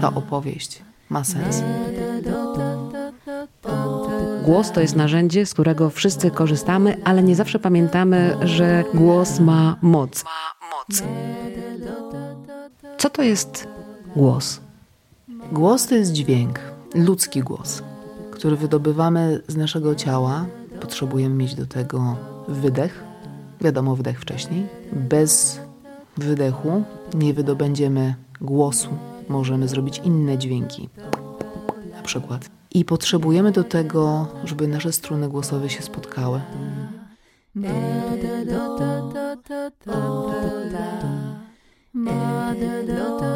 Ta opowieść ma sens. Głos to jest narzędzie, z którego wszyscy korzystamy, ale nie zawsze pamiętamy, że głos ma moc. Ma moc. Co to jest głos? Głos to jest dźwięk, ludzki głos, który wydobywamy z naszego ciała. Potrzebujemy mieć do tego wydech, wiadomo, wdech wcześniej. Bez wydechu nie wydobędziemy głosu. Możemy zrobić inne dźwięki, na przykład. I potrzebujemy do tego, żeby nasze struny głosowe się spotkały.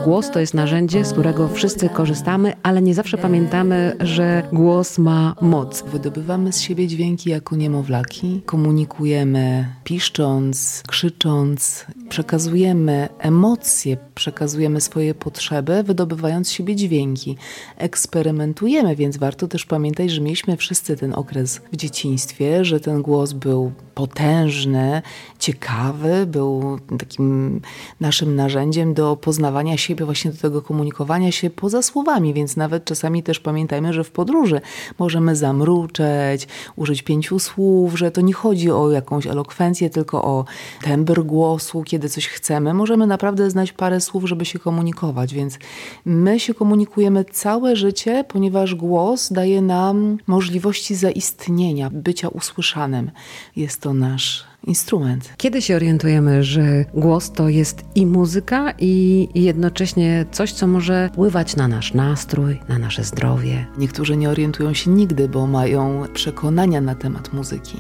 Głos to jest narzędzie, z którego wszyscy korzystamy, ale nie zawsze pamiętamy, że głos ma moc. Wydobywamy z siebie dźwięki jako niemowlaki, komunikujemy piszcząc, krzycząc, przekazujemy emocje, przekazujemy swoje potrzeby, wydobywając z siebie dźwięki. Eksperymentujemy, więc warto też pamiętać, że mieliśmy wszyscy ten okres w dzieciństwie, że ten głos był potężny, ciekawy, był takim naszym narzędziem do poznawania siebie, właśnie do tego komunikowania się poza słowami, więc nawet czasami też pamiętajmy, że w podróży możemy zamruczeć, użyć pięciu słów, że to nie chodzi o jakąś elokwencję, tylko o tembr głosu, kiedy coś chcemy. Możemy naprawdę znać parę słów, żeby się komunikować, więc my się komunikujemy całe życie, ponieważ głos daje nam możliwości zaistnienia, bycia usłyszanym. Jest to nasz instrument. Kiedy się orientujemy, że głos to jest i muzyka, i jednocześnie coś, co może wpływać na nasz nastrój, na nasze zdrowie? Niektórzy nie orientują się nigdy, bo mają przekonania na temat muzyki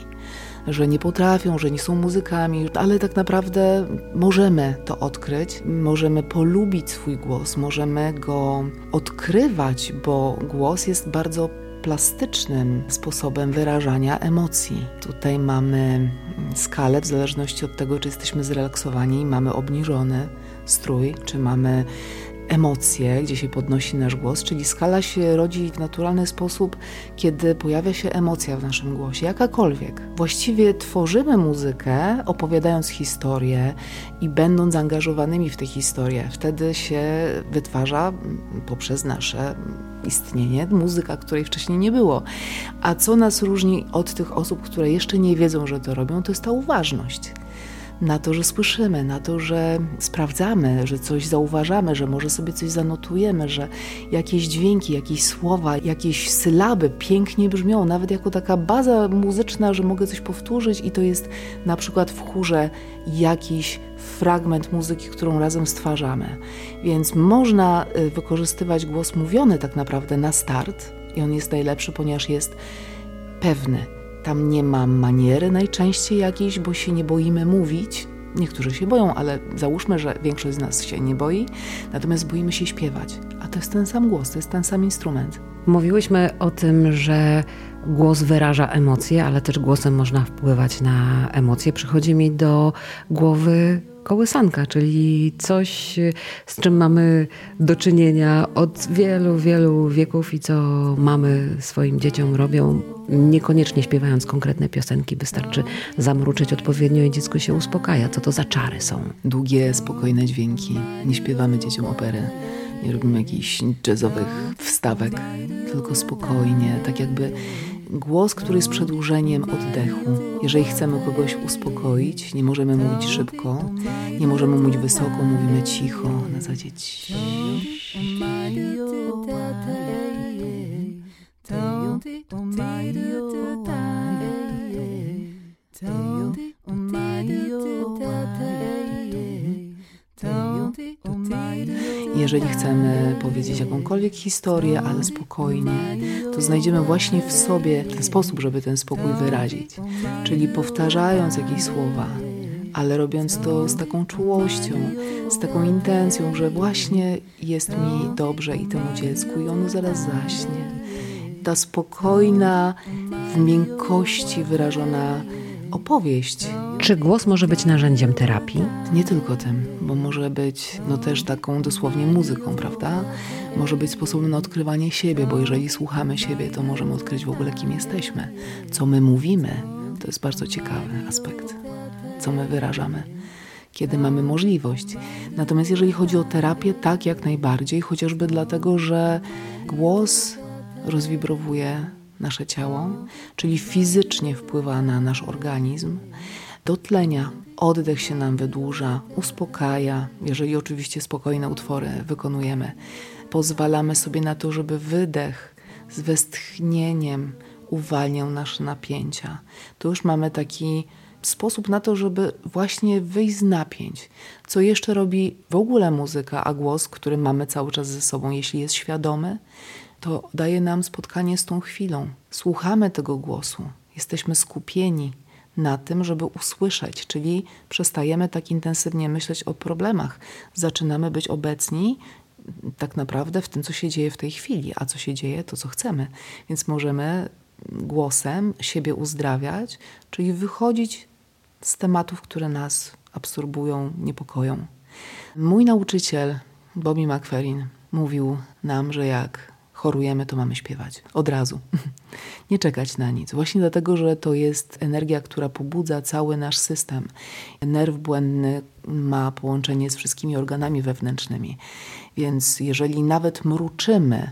że nie potrafią, że nie są muzykami, ale tak naprawdę możemy to odkryć, możemy polubić swój głos, możemy go odkrywać, bo głos jest bardzo plastycznym sposobem wyrażania emocji. Tutaj mamy skalę w zależności od tego, czy jesteśmy zrelaksowani, mamy obniżony strój, czy mamy emocje, gdzie się podnosi nasz głos, czyli skala się rodzi w naturalny sposób, kiedy pojawia się emocja w naszym głosie, jakakolwiek. Właściwie tworzymy muzykę, opowiadając historię i będąc zaangażowanymi w tę historię. Wtedy się wytwarza poprzez nasze istnienie muzyka, której wcześniej nie było. A co nas różni od tych osób, które jeszcze nie wiedzą, że to robią, to jest ta uważność na to, że słyszymy, na to, że sprawdzamy, że coś zauważamy, że może sobie coś zanotujemy, że jakieś dźwięki, jakieś słowa, jakieś sylaby pięknie brzmią, nawet jako taka baza muzyczna, że mogę coś powtórzyć i to jest na przykład w chórze jakiś fragment muzyki, którą razem stwarzamy. Więc można y, wykorzystywać głos mówiony tak naprawdę na start i on jest najlepszy, ponieważ jest pewny tam nie ma maniery najczęściej jakiejś, bo się nie boimy mówić. Niektórzy się boją, ale załóżmy, że większość z nas się nie boi, natomiast boimy się śpiewać. A to jest ten sam głos, to jest ten sam instrument. Mówiłyśmy o tym, że głos wyraża emocje, ale też głosem można wpływać na emocje. Przychodzi mi do głowy kołysanka, czyli coś, z czym mamy do czynienia od wielu, wielu wieków i co mamy swoim dzieciom robią, niekoniecznie śpiewając konkretne piosenki, wystarczy zamruczyć odpowiednio i dziecko się uspokaja. Co to za czary są? Długie, spokojne dźwięki. Nie śpiewamy dzieciom opery. Nie robimy jakichś jazzowych wstawek, tylko spokojnie, tak jakby głos, który jest przedłużeniem oddechu. Jeżeli chcemy kogoś uspokoić, nie możemy mówić szybko, nie możemy mówić wysoko, mówimy cicho, na zasadzie jeżeli chcemy powiedzieć jakąkolwiek historię, ale spokojnie, to znajdziemy właśnie w sobie ten sposób, żeby ten spokój wyrazić. Czyli powtarzając jakieś słowa, ale robiąc to z taką czułością, z taką intencją, że właśnie jest mi dobrze i temu dziecku, i ono zaraz zaśnie. Ta spokojna, w miękkości wyrażona opowieść Czy głos może być narzędziem terapii? Nie tylko tym, bo może być no też taką dosłownie muzyką, prawda? Może być sposobem na odkrywanie siebie, bo jeżeli słuchamy siebie, to możemy odkryć w ogóle kim jesteśmy, co my mówimy. To jest bardzo ciekawy aspekt, co my wyrażamy kiedy mamy możliwość. Natomiast jeżeli chodzi o terapię, tak jak najbardziej, chociażby dlatego, że głos rozwibrowuje nasze ciało, czyli fizycznie wpływa na nasz organizm, dotlenia, oddech się nam wydłuża, uspokaja, jeżeli oczywiście spokojne utwory wykonujemy. Pozwalamy sobie na to, żeby wydech z westchnieniem uwalniał nasze napięcia. Tu już mamy taki sposób na to, żeby właśnie wyjść z napięć. Co jeszcze robi w ogóle muzyka, a głos, który mamy cały czas ze sobą, jeśli jest świadomy, to daje nam spotkanie z tą chwilą. Słuchamy tego głosu, jesteśmy skupieni na tym, żeby usłyszeć, czyli przestajemy tak intensywnie myśleć o problemach. Zaczynamy być obecni tak naprawdę w tym, co się dzieje w tej chwili, a co się dzieje, to co chcemy. Więc możemy głosem siebie uzdrawiać, czyli wychodzić z tematów, które nas absorbują, niepokoją. Mój nauczyciel, Bobby McFerrin, mówił nam, że jak chorujemy, to mamy śpiewać. Od razu. Nie czekać na nic. Właśnie dlatego, że to jest energia, która pobudza cały nasz system. Nerw błędny ma połączenie z wszystkimi organami wewnętrznymi. Więc jeżeli nawet mruczymy,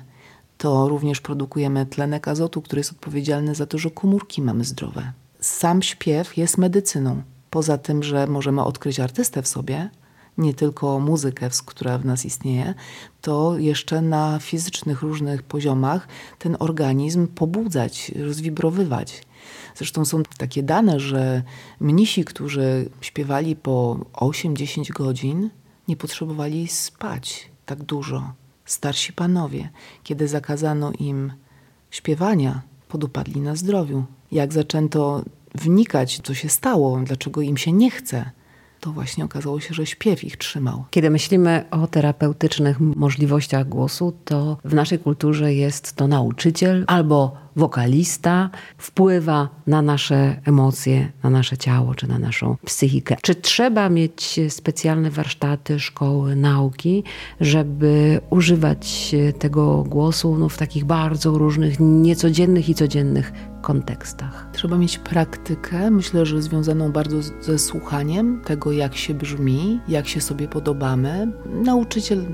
to również produkujemy tlenek azotu, który jest odpowiedzialny za to, że komórki mamy zdrowe sam śpiew jest medycyną. Poza tym, że możemy odkryć artystę w sobie, nie tylko muzykę, która w nas istnieje, to jeszcze na fizycznych różnych poziomach ten organizm pobudzać, rozwibrowywać. Zresztą są takie dane, że mnisi, którzy śpiewali po 8-10 godzin, nie potrzebowali spać tak dużo. Starsi panowie, kiedy zakazano im śpiewania, podupadli na zdrowiu. Jak zaczęto wnikać, co się stało, dlaczego im się nie chce, to właśnie okazało się, że śpiew ich trzymał. Kiedy myślimy o terapeutycznych możliwościach głosu, to w naszej kulturze jest to nauczyciel albo wokalista, wpływa na nasze emocje, na nasze ciało czy na naszą psychikę. Czy trzeba mieć specjalne warsztaty, szkoły, nauki, żeby używać tego głosu no, w takich bardzo różnych, niecodziennych i codziennych kontekstach? Trzeba mieć praktykę, myślę, że związaną bardzo ze słuchaniem tego, jak się brzmi, jak się sobie podobamy. Nauczyciel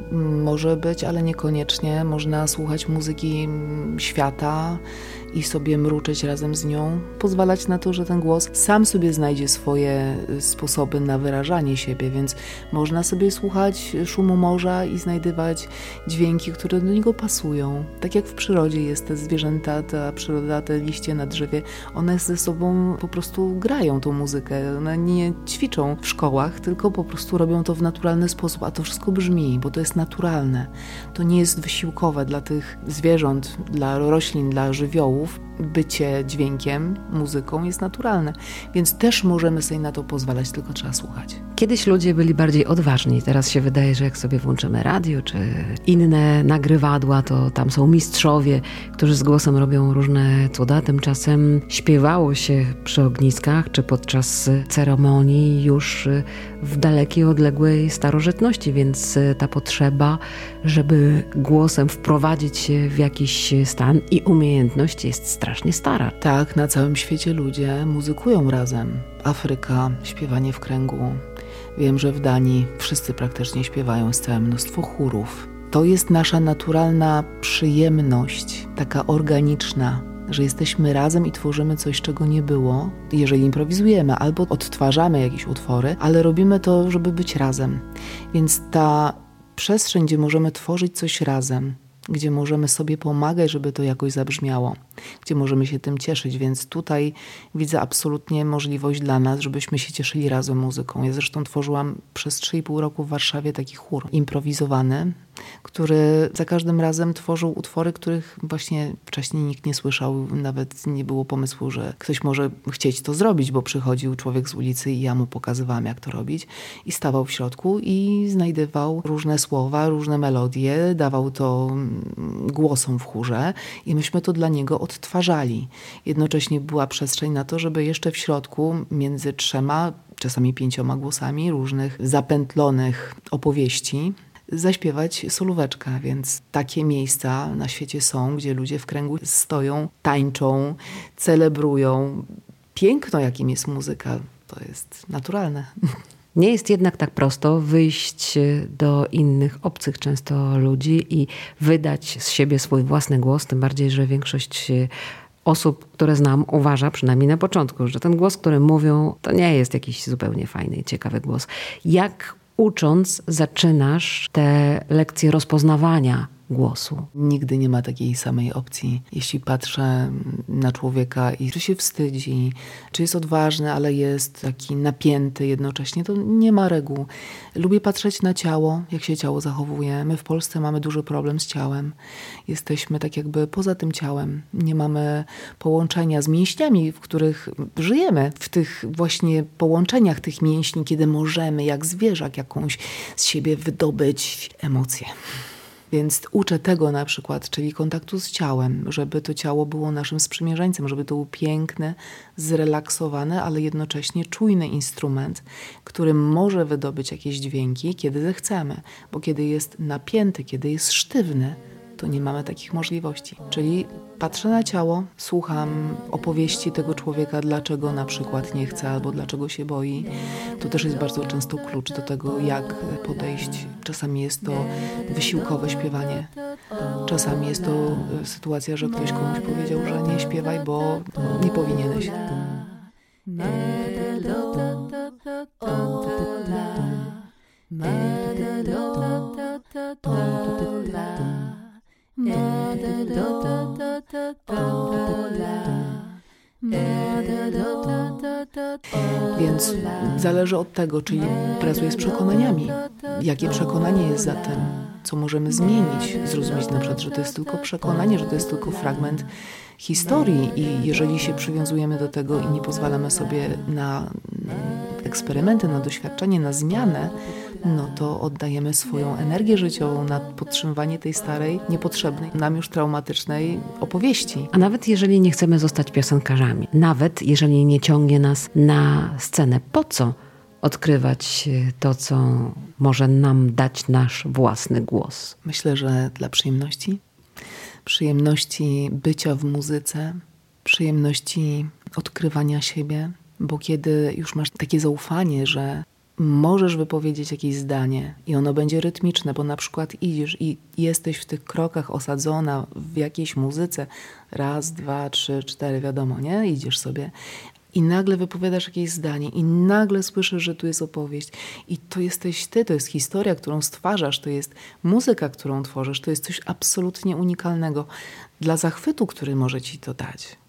może być, ale niekoniecznie. Można słuchać muzyki świata i sobie mruczeć razem z nią, pozwalać na to, że ten głos sam sobie znajdzie swoje y, sposoby na wyrażanie siebie, więc można sobie słuchać szumu morza i znajdywać dźwięki, które do niego pasują. Tak jak w przyrodzie jest, te zwierzęta, ta przyroda, te liście na drzewie, one ze sobą po prostu grają tą muzykę. One nie ćwiczą w szkołach, tylko po prostu robią to w naturalny sposób, a to wszystko brzmi, bo to jest naturalne. To nie jest wysiłkowe dla tych zwierząt, dla roślin, dla żywiołów, bycie dźwiękiem, muzyką jest naturalne, więc też możemy sobie na to pozwalać, tylko trzeba słuchać. Kiedyś ludzie byli bardziej odważni. Teraz się wydaje, że jak sobie włączymy radio czy inne nagrywadła, to tam są mistrzowie, którzy z głosem robią różne cuda. Tymczasem śpiewało się przy ogniskach czy podczas ceremonii już w dalekiej, odległej starożytności, więc ta potrzeba, żeby głosem wprowadzić się w jakiś stan i umiejętność jest strasznie stara. Tak, na całym świecie ludzie muzykują razem. Afryka, śpiewanie w kręgu. Wiem, że w Danii wszyscy praktycznie śpiewają, jest całe mnóstwo chórów. To jest nasza naturalna przyjemność, taka organiczna, że jesteśmy razem i tworzymy coś, czego nie było, jeżeli improwizujemy albo odtwarzamy jakieś utwory, ale robimy to, żeby być razem. Więc ta przestrzeń, gdzie możemy tworzyć coś razem, gdzie możemy sobie pomagać, żeby to jakoś zabrzmiało, gdzie możemy się tym cieszyć, więc tutaj widzę absolutnie możliwość dla nas, żebyśmy się cieszyli razem muzyką. Ja zresztą tworzyłam przez 3,5 roku w Warszawie taki chór improwizowany, który za każdym razem tworzył utwory, których właśnie wcześniej nikt nie słyszał, nawet nie było pomysłu, że ktoś może chcieć to zrobić, bo przychodził człowiek z ulicy i ja mu pokazywałam, jak to robić. I stawał w środku i znajdywał różne słowa, różne melodie, dawał to mm, głosom w chórze. I myśmy to dla niego odtwarzali. Jednocześnie była przestrzeń na to, żeby jeszcze w środku między trzema czasami pięcioma głosami różnych zapętlonych opowieści, zaśpiewać solóweczkę, więc takie miejsca na świecie są, gdzie ludzie w kręgu stoją, tańczą, celebrują piękno, jakim jest muzyka. To jest naturalne. Nie jest jednak tak prosto wyjść do innych, obcych często ludzi i wydać z siebie swój własny głos, tym bardziej, że większość osób, które znam, uważa, przynajmniej na początku, że ten głos, który mówią, to nie jest jakiś zupełnie fajny i ciekawy głos. Jak ucząc zaczynasz te lekcje rozpoznawania głosu. Nigdy nie ma takiej samej opcji. Jeśli patrzę na człowieka i czy się wstydzi, czy jest odważny, ale jest taki napięty jednocześnie, to nie ma reguł. Lubię patrzeć na ciało, jak się ciało zachowuje. My w Polsce mamy duży problem z ciałem. Jesteśmy tak jakby poza tym ciałem. Nie mamy połączenia z mięśniami, w których żyjemy. W tych właśnie połączeniach tych mięśni, kiedy możemy jak zwierzak jakąś z siebie wydobyć emocje. Więc uczę tego na przykład, czyli kontaktu z ciałem, żeby to ciało było naszym sprzymierzeńcem, żeby to był piękny, zrelaksowany, ale jednocześnie czujny instrument, który może wydobyć jakieś dźwięki, kiedy zechcemy, bo kiedy jest napięty, kiedy jest sztywny, to nie mamy takich możliwości. Czyli patrzę na ciało, słucham opowieści tego człowieka, dlaczego na przykład nie chce albo dlaczego się boi. To też jest bardzo często klucz do tego, jak podejść. Czasami jest to wysiłkowe śpiewanie. Czasami jest to e, sytuacja, że ktoś komuś powiedział, że nie śpiewaj, bo nie powinieneś. Więc zależy od tego, czyli pracuję z przekonaniami. Jakie przekonanie jest za tym, co możemy zmienić, zrozumieć na przykład, że to jest tylko przekonanie, że to jest tylko fragment historii i jeżeli się przywiązujemy do tego i nie pozwalamy sobie na eksperymenty, na doświadczenie, na zmianę, no to oddajemy swoją energię życiową na podtrzymywanie tej starej, niepotrzebnej, nam już traumatycznej opowieści. A nawet jeżeli nie chcemy zostać piosenkarzami, nawet jeżeli nie ciągnie nas na scenę, po co odkrywać to, co może nam dać nasz własny głos? Myślę, że dla przyjemności. Przyjemności bycia w muzyce, przyjemności odkrywania siebie, bo kiedy już masz takie zaufanie, że możesz wypowiedzieć jakieś zdanie i ono będzie rytmiczne, bo na przykład idziesz i jesteś w tych krokach osadzona w jakiejś muzyce, raz, dwa, trzy, cztery, wiadomo, nie? Idziesz sobie i nagle wypowiadasz jakieś zdanie i nagle słyszysz, że tu jest opowieść i to jesteś ty, to jest historia, którą stwarzasz, to jest muzyka, którą tworzysz, to jest coś absolutnie unikalnego dla zachwytu, który może ci to dać.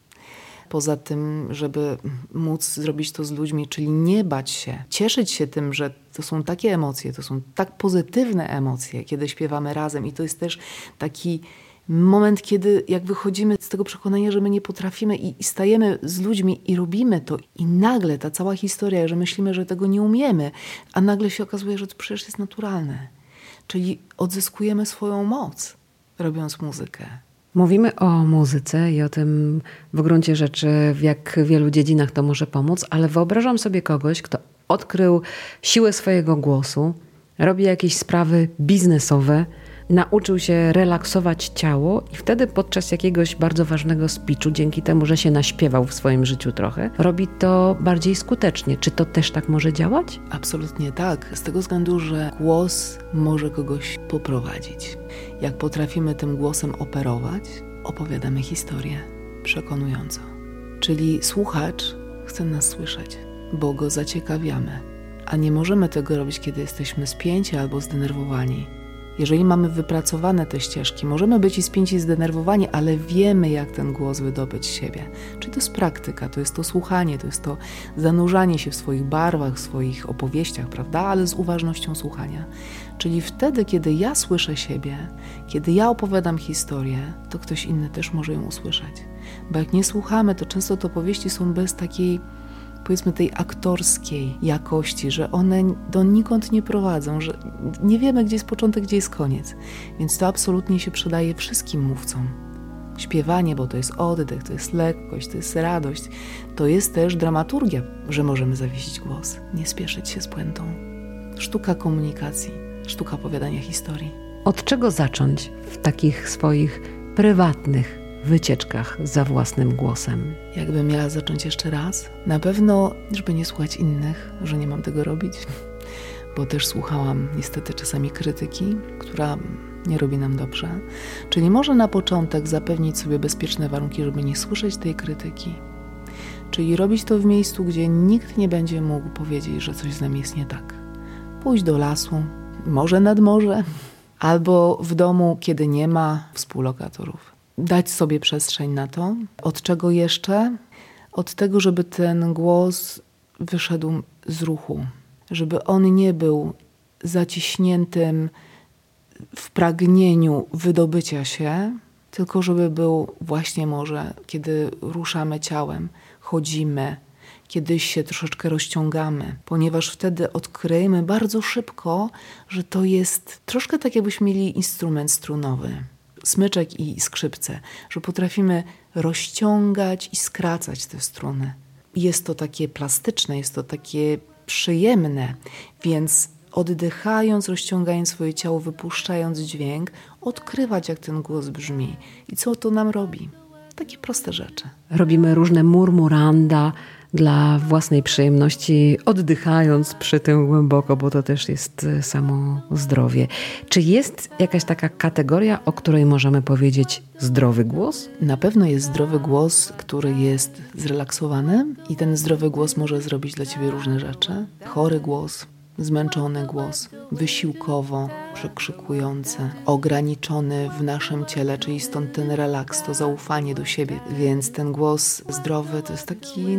Poza tym, żeby móc zrobić to z ludźmi, czyli nie bać się, cieszyć się tym, że to są takie emocje, to są tak pozytywne emocje, kiedy śpiewamy razem i to jest też taki moment, kiedy jak wychodzimy z tego przekonania, że my nie potrafimy i, stajemy z ludźmi i robimy to i nagle ta cała historia, że myślimy, że tego nie umiemy, a nagle się okazuje, że to przecież jest naturalne. Czyli odzyskujemy swoją moc, robiąc muzykę. Mówimy o muzyce i o tym w gruncie rzeczy, w jak wielu dziedzinach to może pomóc, ale wyobrażam sobie kogoś, kto odkrył siłę swojego głosu, robi jakieś sprawy biznesowe, nauczył się relaksować ciało i wtedy podczas jakiegoś bardzo ważnego speechu, dzięki temu, że się naśpiewał w swoim życiu trochę, robi to bardziej skutecznie. Czy to też tak może działać? Absolutnie tak. Z tego względu, że głos może kogoś poprowadzić. Jak potrafimy tym głosem operować, opowiadamy historię przekonująco. Czyli słuchacz chce nas słyszeć, bo go zaciekawiamy. A nie możemy tego robić, kiedy jesteśmy spięci albo zdenerwowani jeżeli mamy wypracowane te ścieżki, możemy być i spięci, i zdenerwowani, ale wiemy, jak ten głos wydobyć z siebie. Czyli to jest praktyka, to jest to słuchanie, to jest to zanurzanie się w swoich barwach, w swoich opowieściach, prawda? Ale z uważnością słuchania. Czyli wtedy, kiedy ja słyszę siebie, kiedy ja opowiadam historię, to ktoś inny też może ją usłyszeć. Bo jak nie słuchamy, to często te opowieści są bez takiej powiedzmy tej aktorskiej jakości, że one donikąd nie prowadzą, że nie wiemy, gdzie jest początek, gdzie jest koniec. Więc to absolutnie się przydaje wszystkim mówcom. Śpiewanie, bo to jest oddech, to jest lekkość, to jest radość, to jest też dramaturgia, że możemy zawiesić głos, nie spieszyć się z puentą. Sztuka komunikacji, sztuka opowiadania historii. Od czego zacząć w takich swoich prywatnych wycieczkach za własnym głosem? Jakbym miała zacząć jeszcze raz? Na pewno, żeby nie słuchać innych, że nie mam tego robić, bo też słuchałam niestety czasami krytyki, która nie robi nam dobrze. Czyli może na początek zapewnić sobie bezpieczne warunki, żeby nie słyszeć tej krytyki. Czyli robić to w miejscu, gdzie nikt nie będzie mógł powiedzieć, że coś z nami jest nie tak. Pójść do lasu, może nad morze, albo w domu, kiedy nie ma współlokatorów. Dać sobie przestrzeń na to. Od czego jeszcze? Od tego, żeby ten głos wyszedł z ruchu, żeby on nie był zaciśniętym w pragnieniu wydobycia się, tylko żeby był właśnie może, kiedy ruszamy ciałem, chodzimy, kiedy się troszeczkę rozciągamy, ponieważ wtedy odkryjemy bardzo szybko, że to jest troszkę tak, jakbyśmy mieli instrument strunowy, smyczek i skrzypce, że potrafimy rozciągać i skracać te struny. Jest to takie plastyczne, jest to takie przyjemne, więc oddychając, rozciągając swoje ciało, wypuszczając dźwięk, odkrywać, jak ten głos brzmi i co to nam robi. Takie proste rzeczy. Robimy różne murmuranda dla własnej przyjemności, oddychając przy tym głęboko, bo to też jest e, samo zdrowie. Czy jest jakaś taka kategoria, o której możemy powiedzieć zdrowy głos? Na pewno jest zdrowy głos, który jest zrelaksowany i ten zdrowy głos może zrobić dla ciebie różne rzeczy. Chory głos zmęczony głos, wysiłkowo przekrzykujący, ograniczony w naszym ciele, czyli stąd ten relaks, to zaufanie do siebie. Więc ten głos zdrowy to jest taki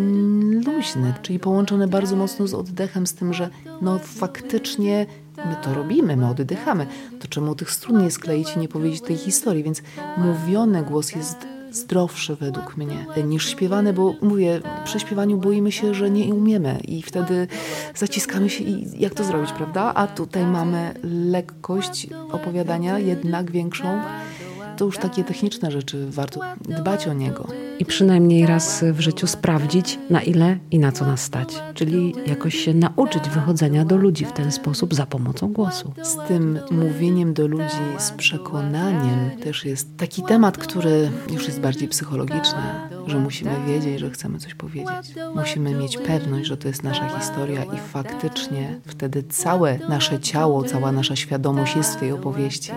luźny, czyli połączony bardzo mocno z oddechem, z tym, że no faktycznie my to robimy, my oddychamy. To czemu tych strun nie skleić i nie powiedzieć tej historii? Więc mówiony głos jest zdrowszy według mnie niż śpiewany, bo mówię, przy śpiewaniu boimy się, że nie umiemy i wtedy zaciskamy się i jak to zrobić, prawda? A tutaj mamy lekkość opowiadania, jednak większą to już takie techniczne rzeczy, warto dbać o niego. I przynajmniej raz w życiu sprawdzić, na ile i na co nas stać. Czyli jakoś się nauczyć wychodzenia do ludzi w ten sposób za pomocą głosu. Z tym mówieniem do ludzi z przekonaniem też jest taki temat, który już jest bardziej psychologiczny, że musimy wiedzieć, że chcemy coś powiedzieć. Musimy mieć pewność, że to jest nasza historia i faktycznie wtedy całe nasze ciało, cała nasza świadomość jest w tej opowieści.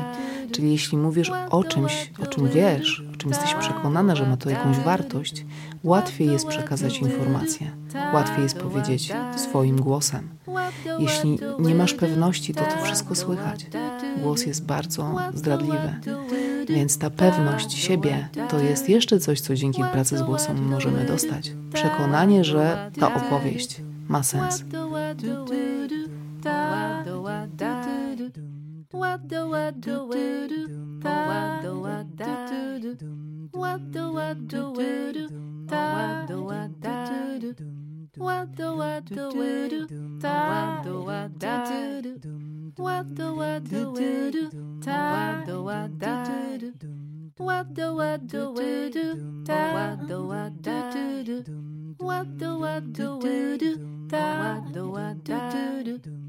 Czyli jeśli mówisz o czymś, o czym wiesz, o czym jesteś przekonana, że ma to jakąś wartość, łatwiej jest przekazać informację, łatwiej jest powiedzieć swoim głosem. Jeśli nie masz pewności, to to wszystko słychać. Głos jest bardzo zdradliwy. Więc ta pewność siebie to jest jeszcze coś, co dzięki pracy z głosem możemy dostać. Przekonanie, że ta opowieść ma sens. What do what do we do? What do what do do do? What do what do we do? What do what do do do? What do what do we do? What do what do do do? What do what do we do? What do what do do do? What do what do we do? What do what do do do? What do what do we do? What do what do do do?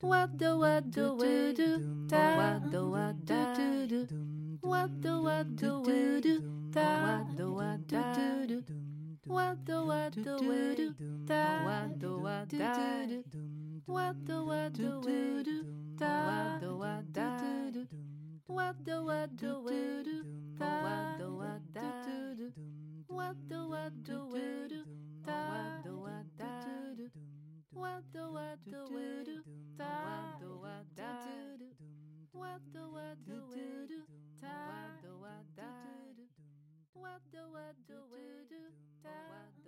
what da what do da what the what da do do what the what do da what the what da do do what the what we do da what the what da do what the what we do da what the what da do what the what we do da what the what do what the what do what the what do what the what do ta ta what do what do do do ta what do what do do ta